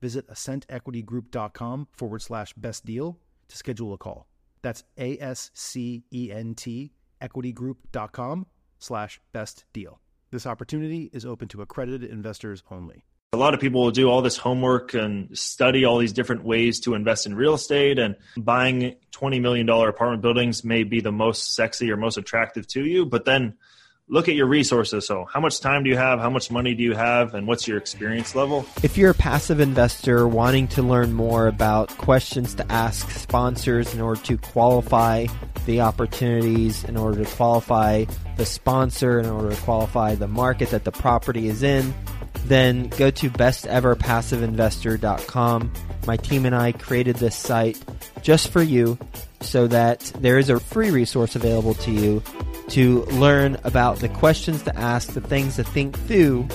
visit ascentequitygroup.com forward slash best deal to schedule a call. That's A S C E N T equitygroup.com slash best deal. This opportunity is open to accredited investors only. A lot of people will do all this homework and study all these different ways to invest in real estate, and buying $20 million apartment buildings may be the most sexy or most attractive to you. But then look at your resources. So, how much time do you have? How much money do you have? And what's your experience level? If you're a passive investor wanting to learn more about questions to ask sponsors in order to qualify the opportunities, in order to qualify the sponsor, in order to qualify the market that the property is in, then go to besteverpassiveinvestor.com. My team and I created this site just for you so that there is a free resource available to you to learn about the questions to ask, the things to think through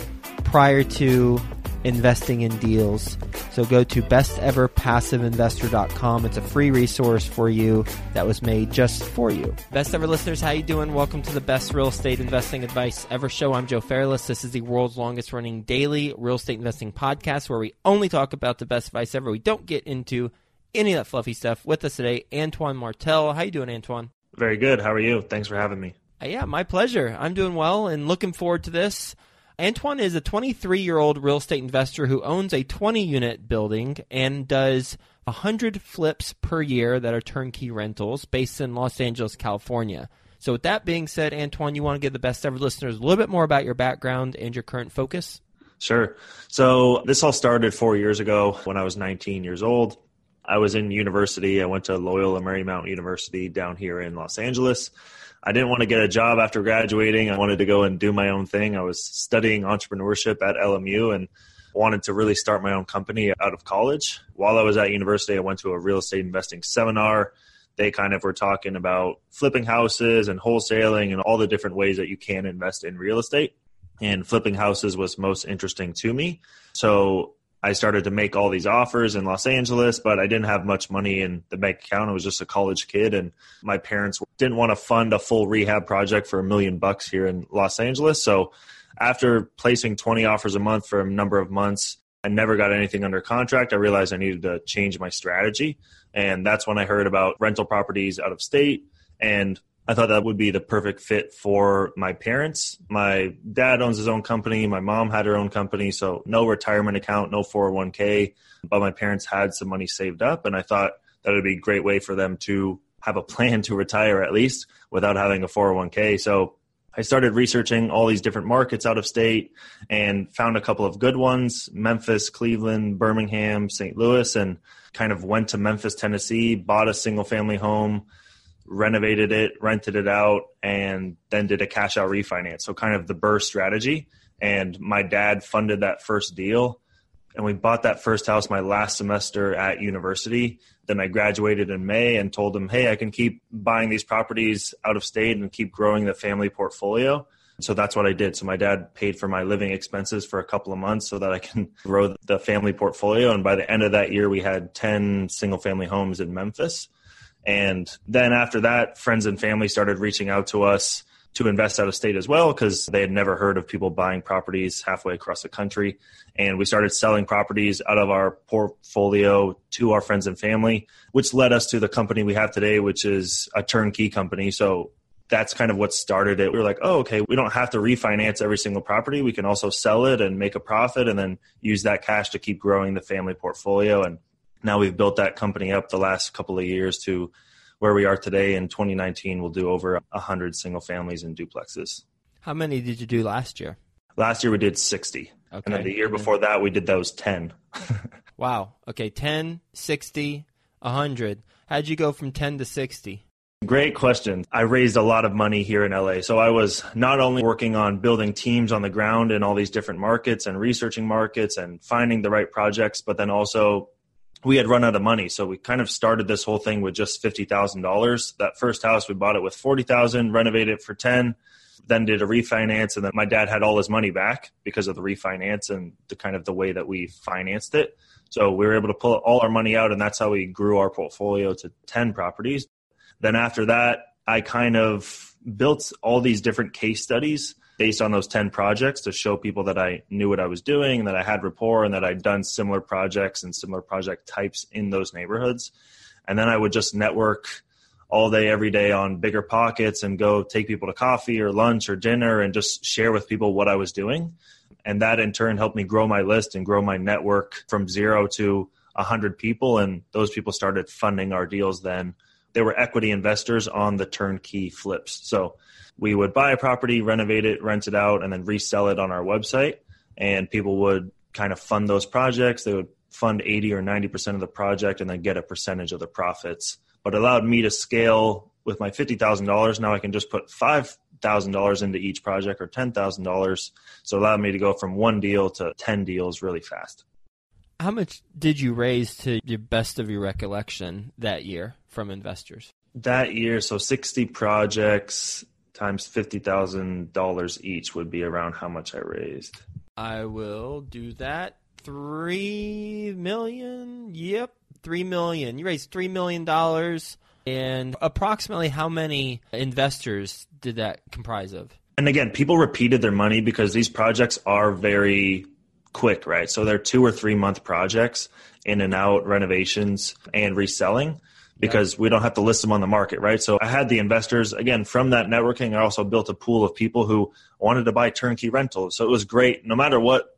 prior to investing in deals. So go to besteverpassiveinvestor.com. It's a free resource for you that was made just for you. Best ever listeners, how you doing? Welcome to the best real estate investing advice ever show. I'm Joe Fairless. This is the world's longest running daily real estate investing podcast where we only talk about the best advice ever. We don't get into any of that fluffy stuff. With us today, Antoine Martel. How you doing, Antoine? Very good. How are you? Thanks for having me. Uh, yeah, my pleasure. I'm doing well and looking forward to this. Antoine is a 23 year old real estate investor who owns a 20 unit building and does 100 flips per year that are turnkey rentals based in Los Angeles, California. So, with that being said, Antoine, you want to give the best ever listeners a little bit more about your background and your current focus? Sure. So, this all started four years ago when I was 19 years old. I was in university. I went to Loyola Marymount University down here in Los Angeles. I didn't want to get a job after graduating. I wanted to go and do my own thing. I was studying entrepreneurship at LMU and wanted to really start my own company out of college. While I was at university, I went to a real estate investing seminar. They kind of were talking about flipping houses and wholesaling and all the different ways that you can invest in real estate. And flipping houses was most interesting to me. So I started to make all these offers in Los Angeles, but I didn't have much money in the bank account. I was just a college kid, and my parents didn't want to fund a full rehab project for a million bucks here in Los Angeles. So, after placing 20 offers a month for a number of months, I never got anything under contract. I realized I needed to change my strategy. And that's when I heard about rental properties out of state. And I thought that would be the perfect fit for my parents. My dad owns his own company. My mom had her own company. So no retirement account, no 401k. But my parents had some money saved up. And I thought that would be a great way for them to have a plan to retire at least without having a 401k. So I started researching all these different markets out of state and found a couple of good ones Memphis, Cleveland, Birmingham, St. Louis, and kind of went to Memphis, Tennessee, bought a single family home renovated it, rented it out, and then did a cash out refinance. So kind of the BRRRR strategy. And my dad funded that first deal. And we bought that first house my last semester at university. Then I graduated in May and told him, hey, I can keep buying these properties out of state and keep growing the family portfolio. So that's what I did. So my dad paid for my living expenses for a couple of months so that I can grow the family portfolio. And by the end of that year, we had 10 single family homes in Memphis. And then after that, friends and family started reaching out to us to invest out of state as well because they had never heard of people buying properties halfway across the country. And we started selling properties out of our portfolio to our friends and family, which led us to the company we have today, which is a turnkey company. So that's kind of what started it. We were like, oh, okay, we don't have to refinance every single property. We can also sell it and make a profit and then use that cash to keep growing the family portfolio. And now we've built that company up the last couple of years to where we are today. In 2019, we'll do over 100 single families and duplexes. How many did you do last year? Last year we did 60. Okay. And then the year before that we did those 10. wow. Okay, 10, 60, 100. How'd you go from 10 to 60? Great question. I raised a lot of money here in LA. So I was not only working on building teams on the ground in all these different markets and researching markets and finding the right projects, but then also we had run out of money. So we kind of started this whole thing with just $50,000. That first house we bought it with 40,000, renovated it for 10, then did a refinance and then my dad had all his money back because of the refinance and the kind of the way that we financed it. So we were able to pull all our money out and that's how we grew our portfolio to 10 properties. Then after that, I kind of built all these different case studies based on those 10 projects to show people that I knew what I was doing and that I had rapport and that I'd done similar projects and similar project types in those neighborhoods. And then I would just network all day, every day on bigger pockets and go take people to coffee or lunch or dinner and just share with people what I was doing. And that in turn helped me grow my list and grow my network from zero to 100 people. And those people started funding our deals then. They were equity investors on the turnkey flips. So we would buy a property, renovate it, rent it out, and then resell it on our website. And people would kind of fund those projects. They would fund 80 or 90% of the project and then get a percentage of the profits. But allowed me to scale with my $50,000. Now I can just put $5,000 into each project or $10,000. So allowed me to go from one deal to 10 deals really fast. How much did you raise to your best of your recollection that year from investors? That year, so 60 projects, times fifty thousand dollars each would be around how much I raised. I will do that. Three million. Yep, three million. You raised three million dollars, and approximately how many investors did that comprise of? And again, people repeated their money because these projects are very quick, right? So they're two or three month projects, in and out renovations and reselling because we don't have to list them on the market, right? So I had the investors again from that networking. I also built a pool of people who wanted to buy turnkey rentals. So it was great. No matter what,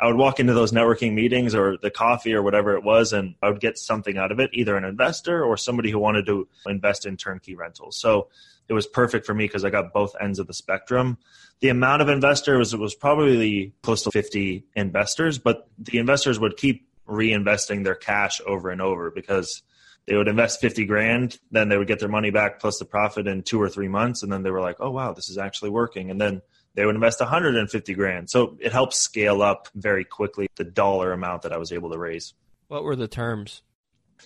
I would walk into those networking meetings or the coffee or whatever it was, and I would get something out of it, either an investor or somebody who wanted to invest in turnkey rentals. So it was perfect for me because I got both ends of the spectrum. The amount of investors was probably close to 50 investors, but the investors would keep reinvesting their cash over and over because they would invest 50 grand then they would get their money back plus the profit in two or three months and then they were like oh wow this is actually working. And then they would invest 150 grand. So it helps scale up very quickly the dollar amount that i was able to raise. What were the terms?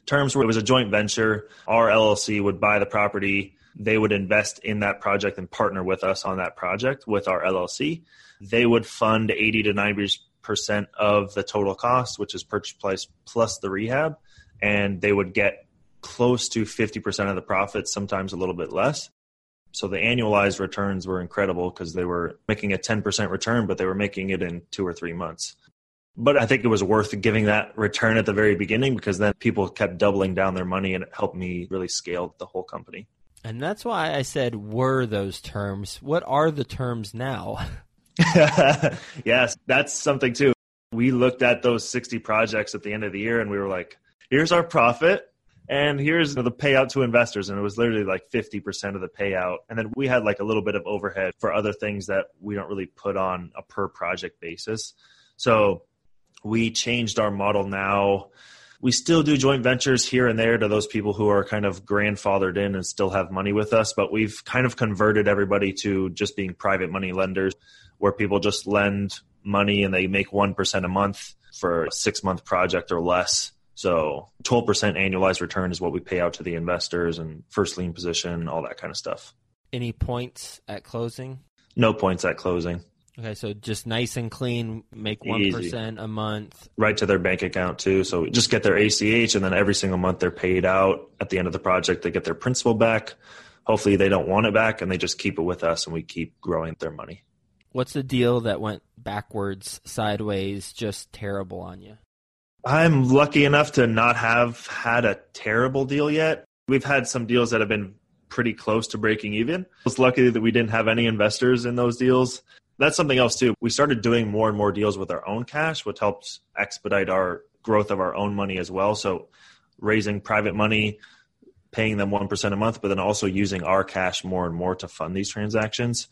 Terms were it was a joint venture. Our llc would buy the property they would invest in that project and partner with us on that project with our llc they would fund 80 to 90 percent of the total cost which is purchase price plus the rehab and they would get close to 50% of the profits, sometimes a little bit less. So the annualized returns were incredible because they were making a 10% return, but they were making it in two or three months. But I think it was worth giving that return at the very beginning because then people kept doubling down their money and it helped me really scale the whole company. And that's why I said, were those terms? What are the terms now? yes, that's something too. We looked at those 60 projects at the end of the year and we were like, here's our profit and here's the payout to investors and it was literally like 50% of the payout and then we had like a little bit of overhead for other things that we don't really put on a per project basis so we changed our model now we still do joint ventures here and there to those people who are kind of grandfathered in and still have money with us but we've kind of converted everybody to just being private money lenders where people just lend money and they make 1% a month for a six month project or less so 12% annualized return is what we pay out to the investors and first lien position, all that kind of stuff. Any points at closing? No points at closing. Okay, so just nice and clean, make 1% a month. Right to their bank account too. So just get their ACH and then every single month they're paid out. At the end of the project, they get their principal back. Hopefully they don't want it back and they just keep it with us and we keep growing their money. What's the deal that went backwards, sideways, just terrible on you? I'm lucky enough to not have had a terrible deal yet. We've had some deals that have been pretty close to breaking even. I was lucky that we didn't have any investors in those deals. That's something else too. We started doing more and more deals with our own cash, which helps expedite our growth of our own money as well. So raising private money, paying them 1% a month, but then also using our cash more and more to fund these transactions.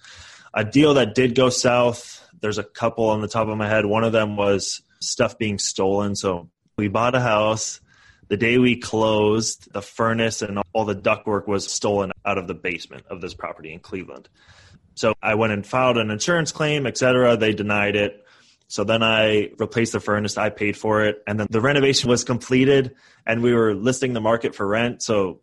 A deal that did go south, there's a couple on the top of my head. One of them was stuff being stolen. So we bought a house. The day we closed, the furnace and all the ductwork was stolen out of the basement of this property in Cleveland. So I went and filed an insurance claim, et cetera. They denied it. So then I replaced the furnace. I paid for it. And then the renovation was completed and we were listing the market for rent. So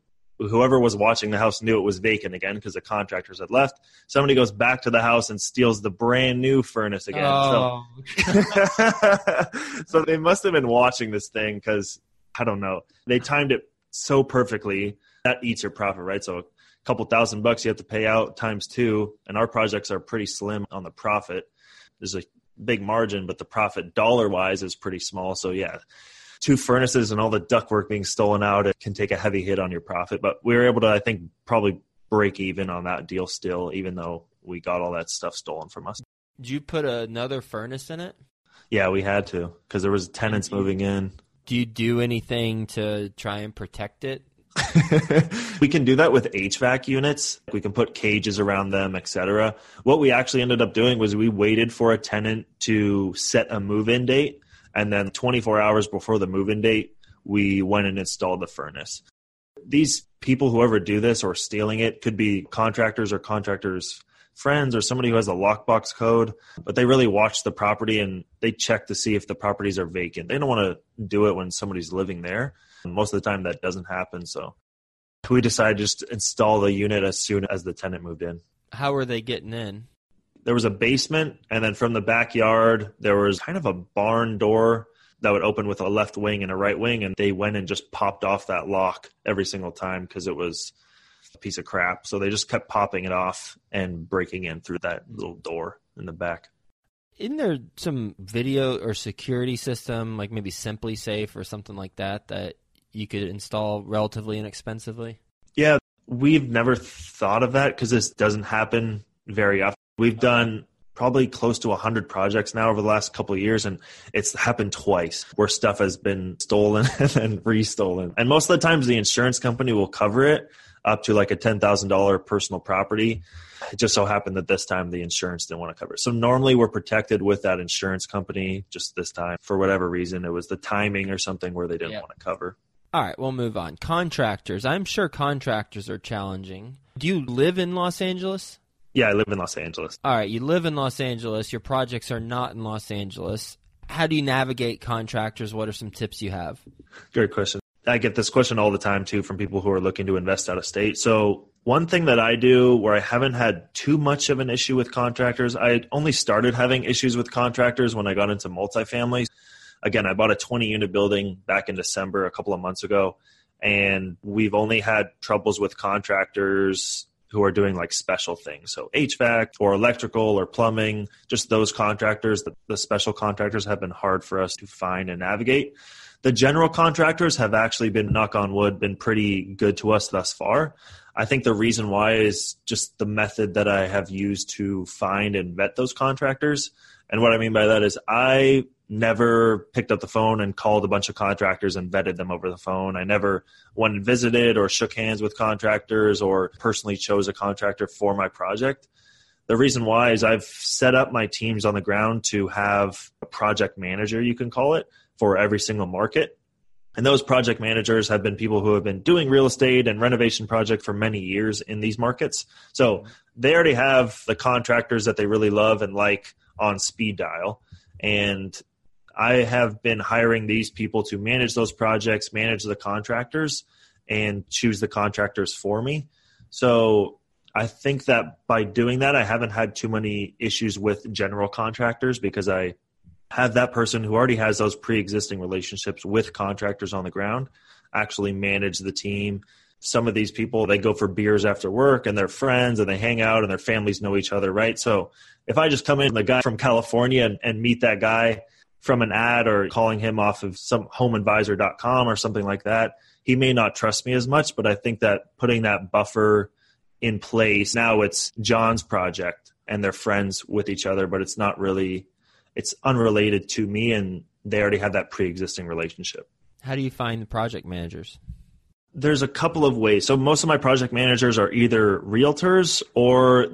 whoever was watching the house knew it was vacant again because the contractors had left. Somebody goes back to the house and steals the brand new furnace again. Oh. So, so they must have been watching this thing because I don't know. They timed it so perfectly. That eats your profit, right? So couple thousand bucks you have to pay out times two. And our projects are pretty slim on the profit. There's a big margin, but the profit dollar wise is pretty small. So yeah, two furnaces and all the ductwork being stolen out, it can take a heavy hit on your profit. But we were able to, I think, probably break even on that deal still, even though we got all that stuff stolen from us. Did you put another furnace in it? Yeah, we had to because there was tenants you, moving in. Do you do anything to try and protect it? we can do that with HVAC units. We can put cages around them, etc. What we actually ended up doing was we waited for a tenant to set a move-in date, and then 24 hours before the move-in date, we went and installed the furnace. These people, whoever do this or stealing it, could be contractors or contractors' friends or somebody who has a lockbox code, but they really watch the property and they check to see if the properties are vacant. They don't want to do it when somebody's living there. Most of the time, that doesn't happen. So we decided just to install the unit as soon as the tenant moved in. How were they getting in? There was a basement, and then from the backyard, there was kind of a barn door that would open with a left wing and a right wing, and they went and just popped off that lock every single time because it was a piece of crap. So they just kept popping it off and breaking in through that little door in the back. Isn't there some video or security system, like maybe SimpliSafe or something like that, that you could install relatively inexpensively? Yeah, we've never thought of that because this doesn't happen very often. We've done probably close to 100 projects now over the last couple of years and it's happened twice where stuff has been stolen and then restolen and most of the times the insurance company will cover it up to like a $10000 personal property it just so happened that this time the insurance didn't want to cover it so normally we're protected with that insurance company just this time for whatever reason it was the timing or something where they didn't yeah. want to cover all right, we'll move on. Contractors. I'm sure contractors are challenging. Do you live in Los Angeles? Yeah, I live in Los Angeles. All right, you live in Los Angeles. Your projects are not in Los Angeles. How do you navigate contractors? What are some tips you have? Great question. I get this question all the time too from people who are looking to invest out of state. So, one thing that I do where I haven't had too much of an issue with contractors, I only started having issues with contractors when I got into multifamily again, I bought a 20 unit building back in December a couple of months ago, and we've only had troubles with contractors who are doing like special things. So HVAC or electrical or plumbing, just those contractors, the, the special contractors have been hard for us to find and navigate. The general contractors have actually been, knock on wood, been pretty good to us thus far. I think the reason why is just the method that I have used to find and vet those contractors. And what I mean by that is I never picked up the phone and called a bunch of contractors and vetted them over the phone. I never went and visited or shook hands with contractors or personally chose a contractor for my project. The reason why is I've set up my teams on the ground to have a project manager, you can call it, for every single market. And those project managers have been people who have been doing real estate and renovation project for many years in these markets. So they already have the contractors that they really love and like on speed dial. And I have been hiring these people to manage those projects, manage the contractors, and choose the contractors for me. So I think that by doing that, I haven't had too many issues with general contractors because I have that person who already has those pre existing relationships with contractors on the ground actually manage the team. Some of these people, they go for beers after work and they're friends and they hang out and their families know each other, right? So if I just come in, the guy from California, and, and meet that guy from an ad or calling him off of some homeadvisor.com or something like that, he may not trust me as much. But I think that putting that buffer in place, now it's John's project and they're friends with each other, but it's not really, it's unrelated to me. And they already have that pre existing relationship. How do you find the project managers? There's a couple of ways. So most of my project managers are either realtors or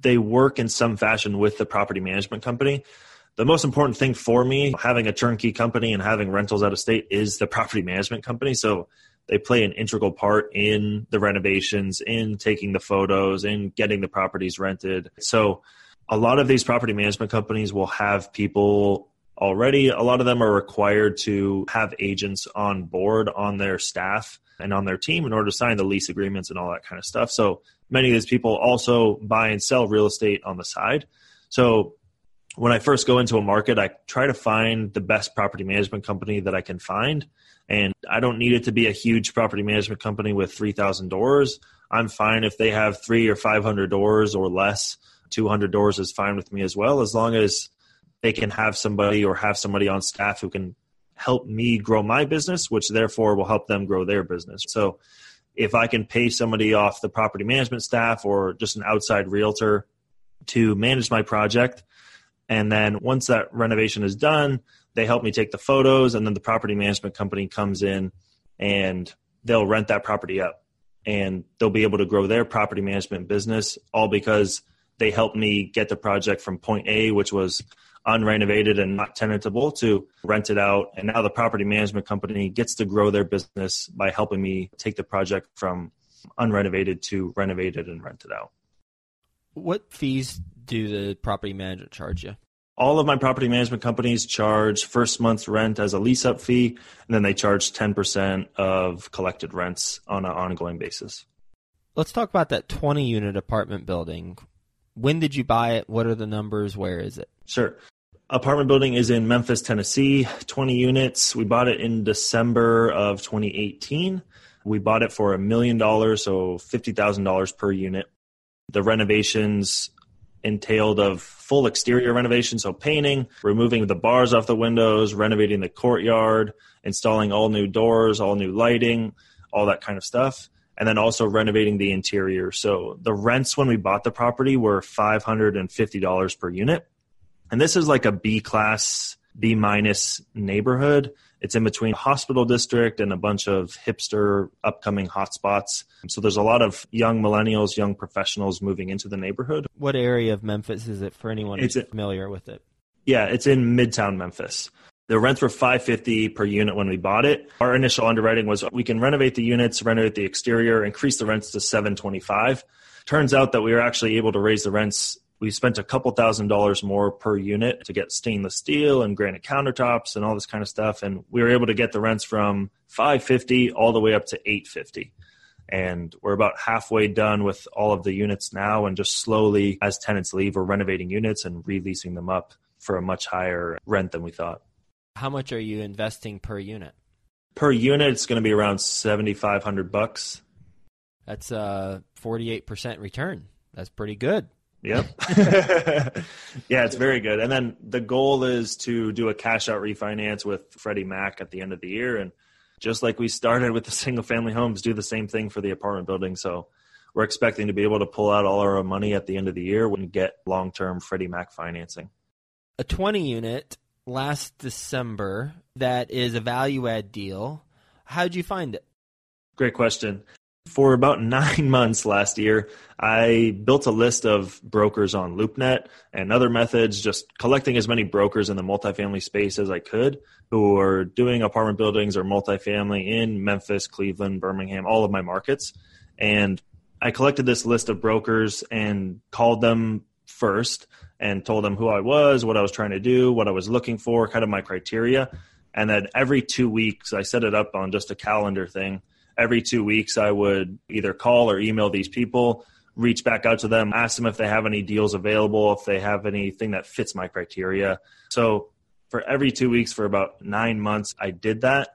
they work in some fashion with the property management company. The most important thing for me, having a turnkey company and having rentals out of state, is the property management company. So they play an integral part in the renovations, in taking the photos, in getting the properties rented. So a lot of these property management companies will have people already. A lot of them are required to have agents on board on their staff and on their team in order to sign the lease agreements and all that kind of stuff. So many of these people also buy and sell real estate on the side. So when I first go into a market, I try to find the best property management company that I can find. And I don't need it to be a huge property management company with 3,000 doors. I'm fine if they have three or 500 doors or less. 200 doors is fine with me as well, as long as they can have somebody or have somebody on staff who can help me grow my business, which therefore will help them grow their business. So if I can pay somebody off the property management staff or just an outside realtor to manage my project, and then once that renovation is done, they help me take the photos, and then the property management company comes in and they'll rent that property up and they'll be able to grow their property management business all because they helped me get the project from point A, which was unrenovated and not tenantable, to rent it out. And now the property management company gets to grow their business by helping me take the project from unrenovated to renovated and rented out. What fees do the property management charge you? All of my property management companies charge first month's rent as a lease up fee, and then they charge 10% of collected rents on an ongoing basis. Let's talk about that 20 unit apartment building. When did you buy it? What are the numbers? Where is it? Sure. Apartment building is in Memphis, Tennessee, 20 units. We bought it in December of 2018. We bought it for a million dollars, so $50,000 per unit. The renovations entailed of full exterior renovation, so painting, removing the bars off the windows, renovating the courtyard, installing all new doors, all new lighting, all that kind of stuff, and then also renovating the interior. So the rents when we bought the property were $550 per unit. And this is like a B class, B minus neighborhood. It's in between hospital district and a bunch of hipster upcoming hotspots. So there's a lot of young millennials, young professionals moving into the neighborhood. What area of Memphis is it for anyone who's familiar with it? Yeah, it's in Midtown Memphis. The rents were 550 per unit when we bought it. Our initial underwriting was we can renovate the units, renovate the exterior, increase the rents to 725. Turns out that we were actually able to raise the rents. We spent a couple thousand dollars more per unit to get stainless steel and granite countertops and all this kind of stuff and we were able to get the rents from 550 all the way up to 850 and we're about halfway done with all of the units now and just slowly as tenants leave we're renovating units and releasing them up for a much higher rent than we thought How much are you investing per unit? per unit it's going to be around 7500 bucks That's a 48% return. That's pretty good. Yep yeah it's very good and then the goal is to do a cash out refinance with freddie mac at the end of the year and just like we started with the single family homes do the same thing for the apartment building so we're expecting to be able to pull out all our money at the end of the year when we get long-term freddie mac financing A 20 unit last December that is a value add deal. How'd you find it? Great question. For about nine months last year, I built a list of brokers on LoopNet and other methods, just collecting as many brokers in the multifamily space as I could who are doing apartment buildings or multifamily in Memphis, Cleveland, Birmingham, all of my markets. And I collected this list of brokers and called them first and told them who I was, what I was trying to do, what I was looking for, kind of my criteria. And then every two weeks, I set it up on just a calendar thing. Every two weeks, I would either call or email these people, reach back out to them, ask them if they have any deals available, if they have anything that fits my criteria. So for every two weeks for about nine months, I did that.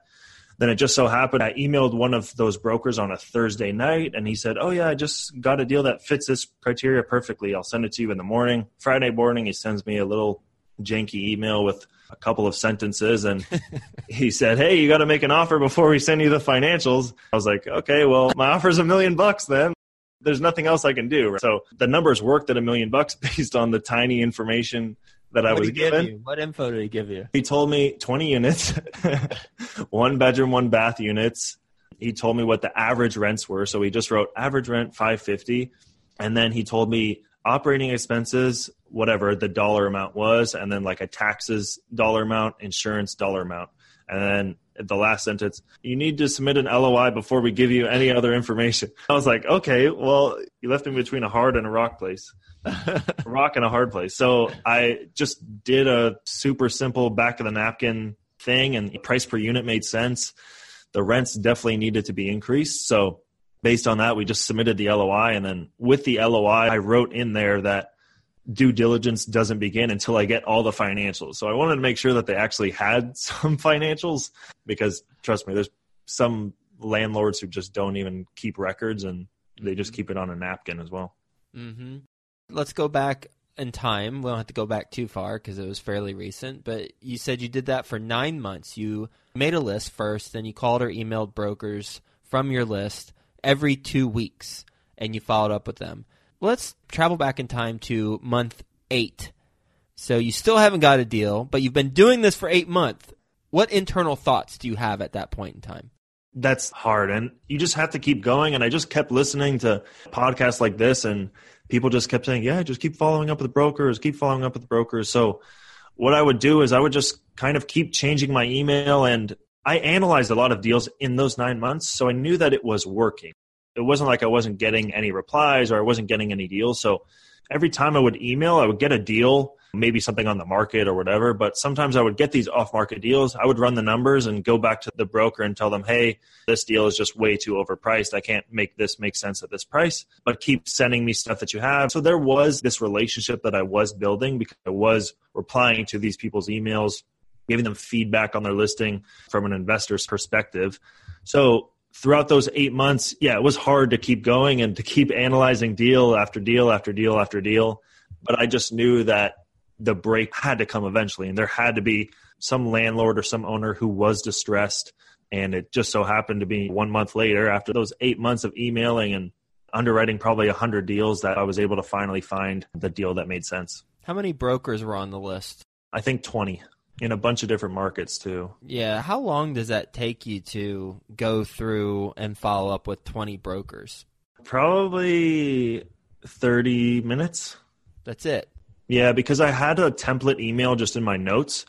Then it just so happened I emailed one of those brokers on a Thursday night and he said, Oh, yeah, I just got a deal that fits this criteria perfectly. I'll send it to you in the morning. Friday morning, he sends me a little janky email with a couple of sentences and he said, Hey, you got to make an offer before we send you the financials. I was like, Okay, well, my offer's a million bucks then. There's nothing else I can do. So the numbers worked at a million bucks based on the tiny information that I was given. you? What info did he give you? He told me 20 units, one bedroom, one bath units. He told me what the average rents were. So he just wrote average rent 550. And then he told me operating expenses, whatever the dollar amount was, and then like a taxes dollar amount, insurance dollar amount. And then the last sentence, you need to submit an LOI before we give you any other information. I was like, okay, well, you left me between a hard and a rock place. a rock and a hard place. So I just did a super simple back of the napkin thing and price per unit made sense. The rents definitely needed to be increased. So based on that, we just submitted the LOI. And then with the LOI, I wrote in there that due diligence doesn't begin until I get all the financials. So I wanted to make sure that they actually had some financials because trust me, there's some landlords who just don't even keep records and they just keep it on a napkin as well. Mm-hmm. Let's go back in time. We don't have to go back too far because it was fairly recent. But you said you did that for nine months. You made a list first, then you called or emailed brokers from your list every two weeks, and you followed up with them. Let's travel back in time to month eight. So you still haven't got a deal, but you've been doing this for eight months. What internal thoughts do you have at that point in time? That's hard. And you just have to keep going. And I just kept listening to podcasts like this, and people just kept saying, Yeah, just keep following up with the brokers, keep following up with the brokers. So, what I would do is I would just kind of keep changing my email. And I analyzed a lot of deals in those nine months. So, I knew that it was working. It wasn't like I wasn't getting any replies or I wasn't getting any deals. So, every time I would email, I would get a deal maybe something on the market or whatever. But sometimes I would get these off market deals. I would run the numbers and go back to the broker and tell them, hey, this deal is just way too overpriced. I can't make this make sense at this price, but keep sending me stuff that you have. So there was this relationship that I was building because I was replying to these people's emails, giving them feedback on their listing from an investor's perspective. So throughout those eight months, yeah, it was hard to keep going and to keep analyzing deal after deal after deal after deal. But I just knew that the break had to come eventually and there had to be some landlord or some owner who was distressed and it just so happened to be one month later after those eight months of emailing and underwriting probably 100 deals that i was able to finally find the deal that made sense how many brokers were on the list i think 20 in a bunch of different markets too yeah how long does that take you to go through and follow up with 20 brokers probably 30 minutes that's it yeah, because I had a template email just in my notes,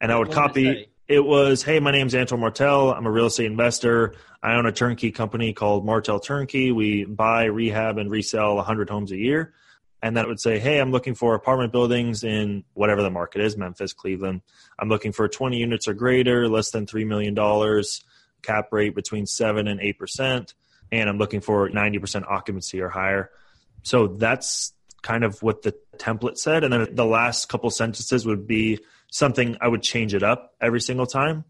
and I would copy. It, was, "Hey, my name's Antoine Martel. I'm a real estate investor. I own a turnkey company called Martel Turnkey. We buy, rehab, and resell 100 homes a year." And then it would say, "Hey, I'm looking for apartment buildings in whatever the market is, Memphis, Cleveland. I'm looking for 20 units or greater, less than three million dollars, cap rate between seven and eight percent, and I'm looking for 90% occupancy or higher." So that's kind of what the template said. And then the last couple sentences would be something I would change it up every single time.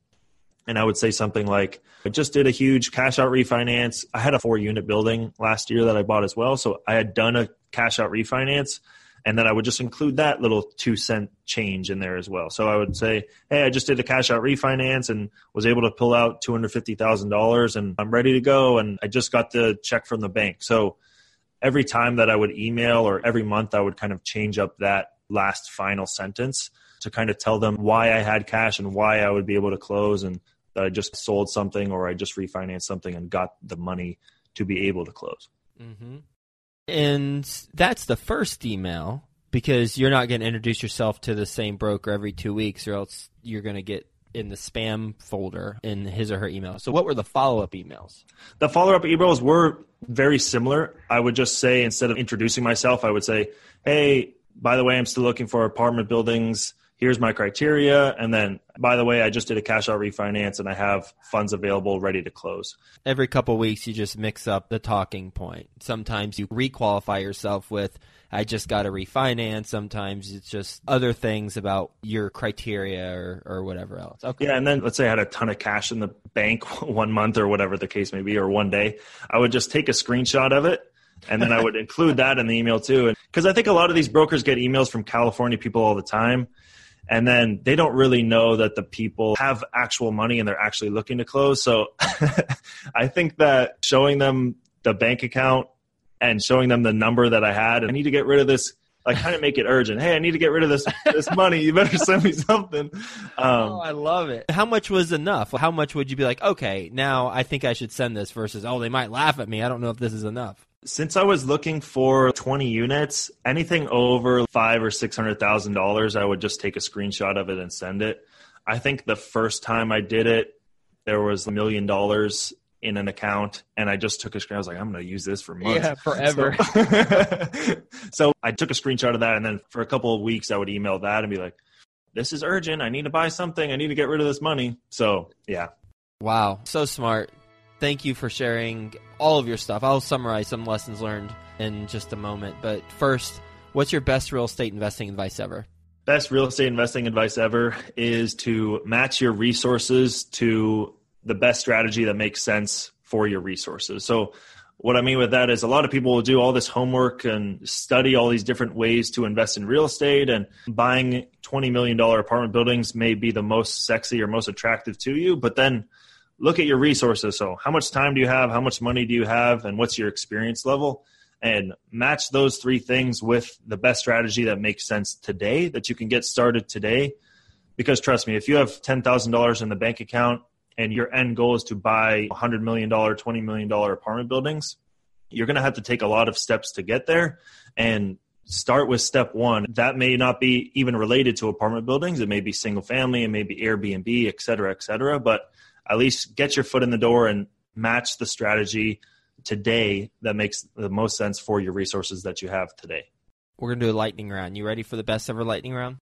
And I would say something like, I just did a huge cash out refinance. I had a four unit building last year that I bought as well. So I had done a cash out refinance. And then I would just include that little two cent change in there as well. So I would say, Hey, I just did a cash out refinance and was able to pull out $250,000 and I'm ready to go. And I just got the check from the bank. So every time that I would email or every month, I would kind of change up that last final sentence to kind of tell them why I had cash and why I would be able to close and that I just sold something or I just refinanced something and got the money to be able to close. Mm-hmm. And that's the first email because you're not going to introduce yourself to the same broker every two weeks or else you're going to get in the spam folder in his or her email. So what were the follow-up emails? The follow-up emails were very similar. I would just say instead of introducing myself, I would say, "Hey, by the way, I'm still looking for apartment buildings. Here's my criteria." And then, by the way, I just did a cash out refinance and I have funds available ready to close. Every couple weeks you just mix up the talking point. Sometimes you requalify yourself with I just got to refinance. Sometimes it's just other things about your criteria or, or whatever else. Okay. Yeah, and then let's say I had a ton of cash in the bank one month or whatever the case may be, or one day. I would just take a screenshot of it and then I would include that in the email too. And because I think a lot of these brokers get emails from California people all the time. And then they don't really know that the people have actual money and they're actually looking to close. So I think that showing them the bank account and showing them the number that I had. I need to get rid of this I kind of make it urgent. Hey, I need to get rid of this this money. You better send me something. Um, oh, I love it. How much was enough? How much would you be like? Okay, now I think I should send this. Versus, oh, they might laugh at me. I don't know if this is enough. Since I was looking for 20 units, anything over five or six hundred thousand dollars, I would just take a screenshot of it and send it. I think the first time I did it, there was a million dollars in an account and I just took a screen. I was like, I'm going to use this for months. Yeah, forever. So, so, I took a screenshot of that. And then for a couple of weeks, I would email that and be like, this is urgent. I need to buy something. I need to get rid of this money. So, yeah. Wow. So smart. Thank you for sharing all of your stuff. I'll summarize some lessons learned in just a moment. But first, what's your best real estate investing advice ever? Best real estate investing advice ever is to match your resources to the best strategy that makes sense for your resources. So, what I mean with that is a lot of people will do all this homework and study all these different ways to invest in real estate, and buying $20 million apartment buildings may be the most sexy or most attractive to you. But then look at your resources. So, how much time do you have? How much money do you have? And what's your experience level? And match those three things with the best strategy that makes sense today that you can get started today. Because trust me, if you have $10,000 in the bank account and your end goal is to buy $100 million, $20 million apartment buildings, you're going to have to take a lot of steps to get there. And start with step one. That may not be even related to apartment buildings. It may be single family, it may be Airbnb, et cetera, et cetera. But at least get your foot in the door and match the strategy today that makes the most sense for your resources that you have today. We're going to do a lightning round. You ready for the best ever lightning round?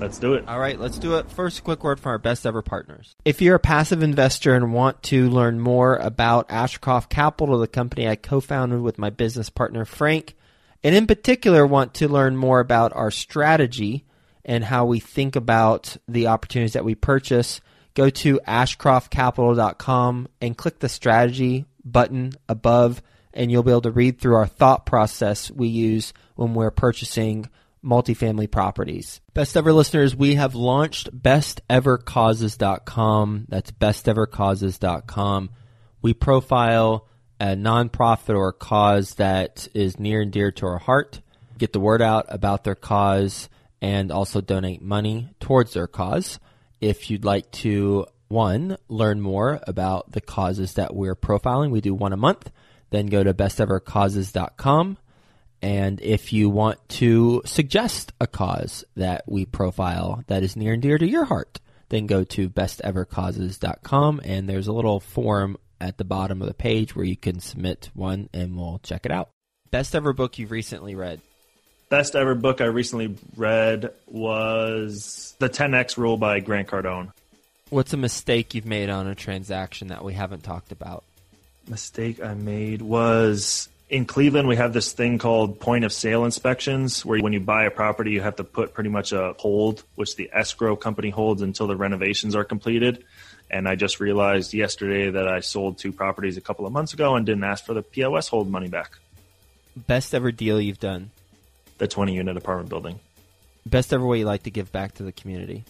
Let's do it. All right, let's do it. First, quick word from our best ever partners. If you're a passive investor and want to learn more about Ashcroft Capital, the company I co founded with my business partner Frank, and in particular want to learn more about our strategy and how we think about the opportunities that we purchase, go to ashcroftcapital.com and click the strategy button above, and you'll be able to read through our thought process we use when we're purchasing multifamily properties. Best ever listeners, we have launched bestevercauses.com. That's bestevercauses.com. We profile a nonprofit or a cause that is near and dear to our heart, get the word out about their cause, and also donate money towards their cause. If you'd like to, one, learn more about the causes that we're profiling, we do one a month, then go to bestevercauses.com and if you want to suggest a cause that we profile that is near and dear to your heart, then go to bestevercauses.com and there's a little form at the bottom of the page where you can submit one and we'll check it out. Best ever book you've recently read? Best ever book I recently read was The 10X Rule by Grant Cardone. What's a mistake you've made on a transaction that we haven't talked about? Mistake I made was in Cleveland, we have this thing called point of sale inspections, where when you buy a property, you have to put pretty much a hold, which the escrow company holds until the renovations are completed. And I just realized yesterday that I sold two properties a couple of months ago and didn't ask for the POS hold money back. Best ever deal you've done? The 20 unit apartment building. Best ever way you like to give back to the community?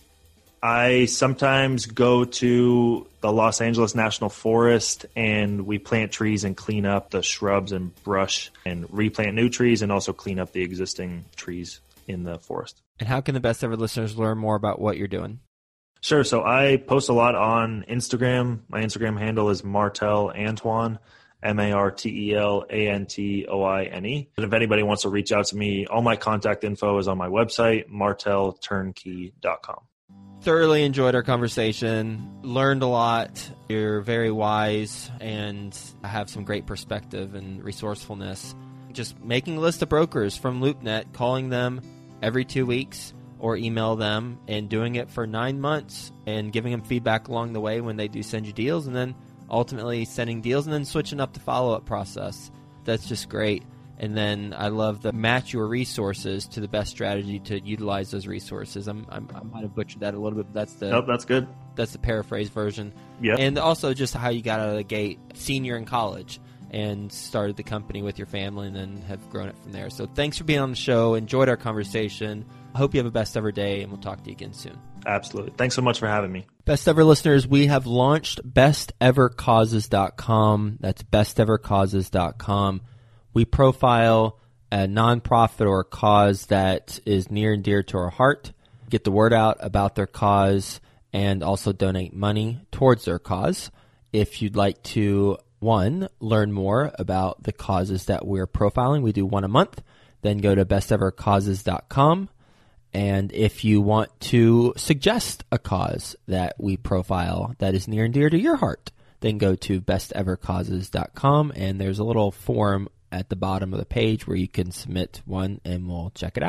I sometimes go to the Los Angeles National Forest and we plant trees and clean up the shrubs and brush and replant new trees and also clean up the existing trees in the forest. And how can the best ever listeners learn more about what you're doing? Sure. So I post a lot on Instagram. My Instagram handle is Martel Antoine, M A R T E L A N T O I N E. And if anybody wants to reach out to me, all my contact info is on my website, martelturnkey.com thoroughly enjoyed our conversation, learned a lot. You're very wise and have some great perspective and resourcefulness. Just making a list of brokers from LoopNet, calling them every two weeks or email them and doing it for nine months and giving them feedback along the way when they do send you deals and then ultimately sending deals and then switching up the follow up process. That's just great. And then I love the match your resources to the best strategy to utilize those resources. I'm, I'm i might have butchered that a little bit, but that's the nope, that's good. That's the paraphrase version. Yeah. And also just how you got out of the gate, senior in college, and started the company with your family, and then have grown it from there. So thanks for being on the show. Enjoyed our conversation. I hope you have a best ever day, and we'll talk to you again soon. Absolutely. Thanks so much for having me. Best ever listeners, we have launched bestevercauses.com. That's bestevercauses.com we profile a nonprofit or a cause that is near and dear to our heart, get the word out about their cause, and also donate money towards their cause. If you'd like to, one, learn more about the causes that we're profiling, we do one a month, then go to bestevercauses.com. And if you want to suggest a cause that we profile that is near and dear to your heart, then go to bestevercauses.com and there's a little form at the bottom of the page where you can submit one and we'll check it out.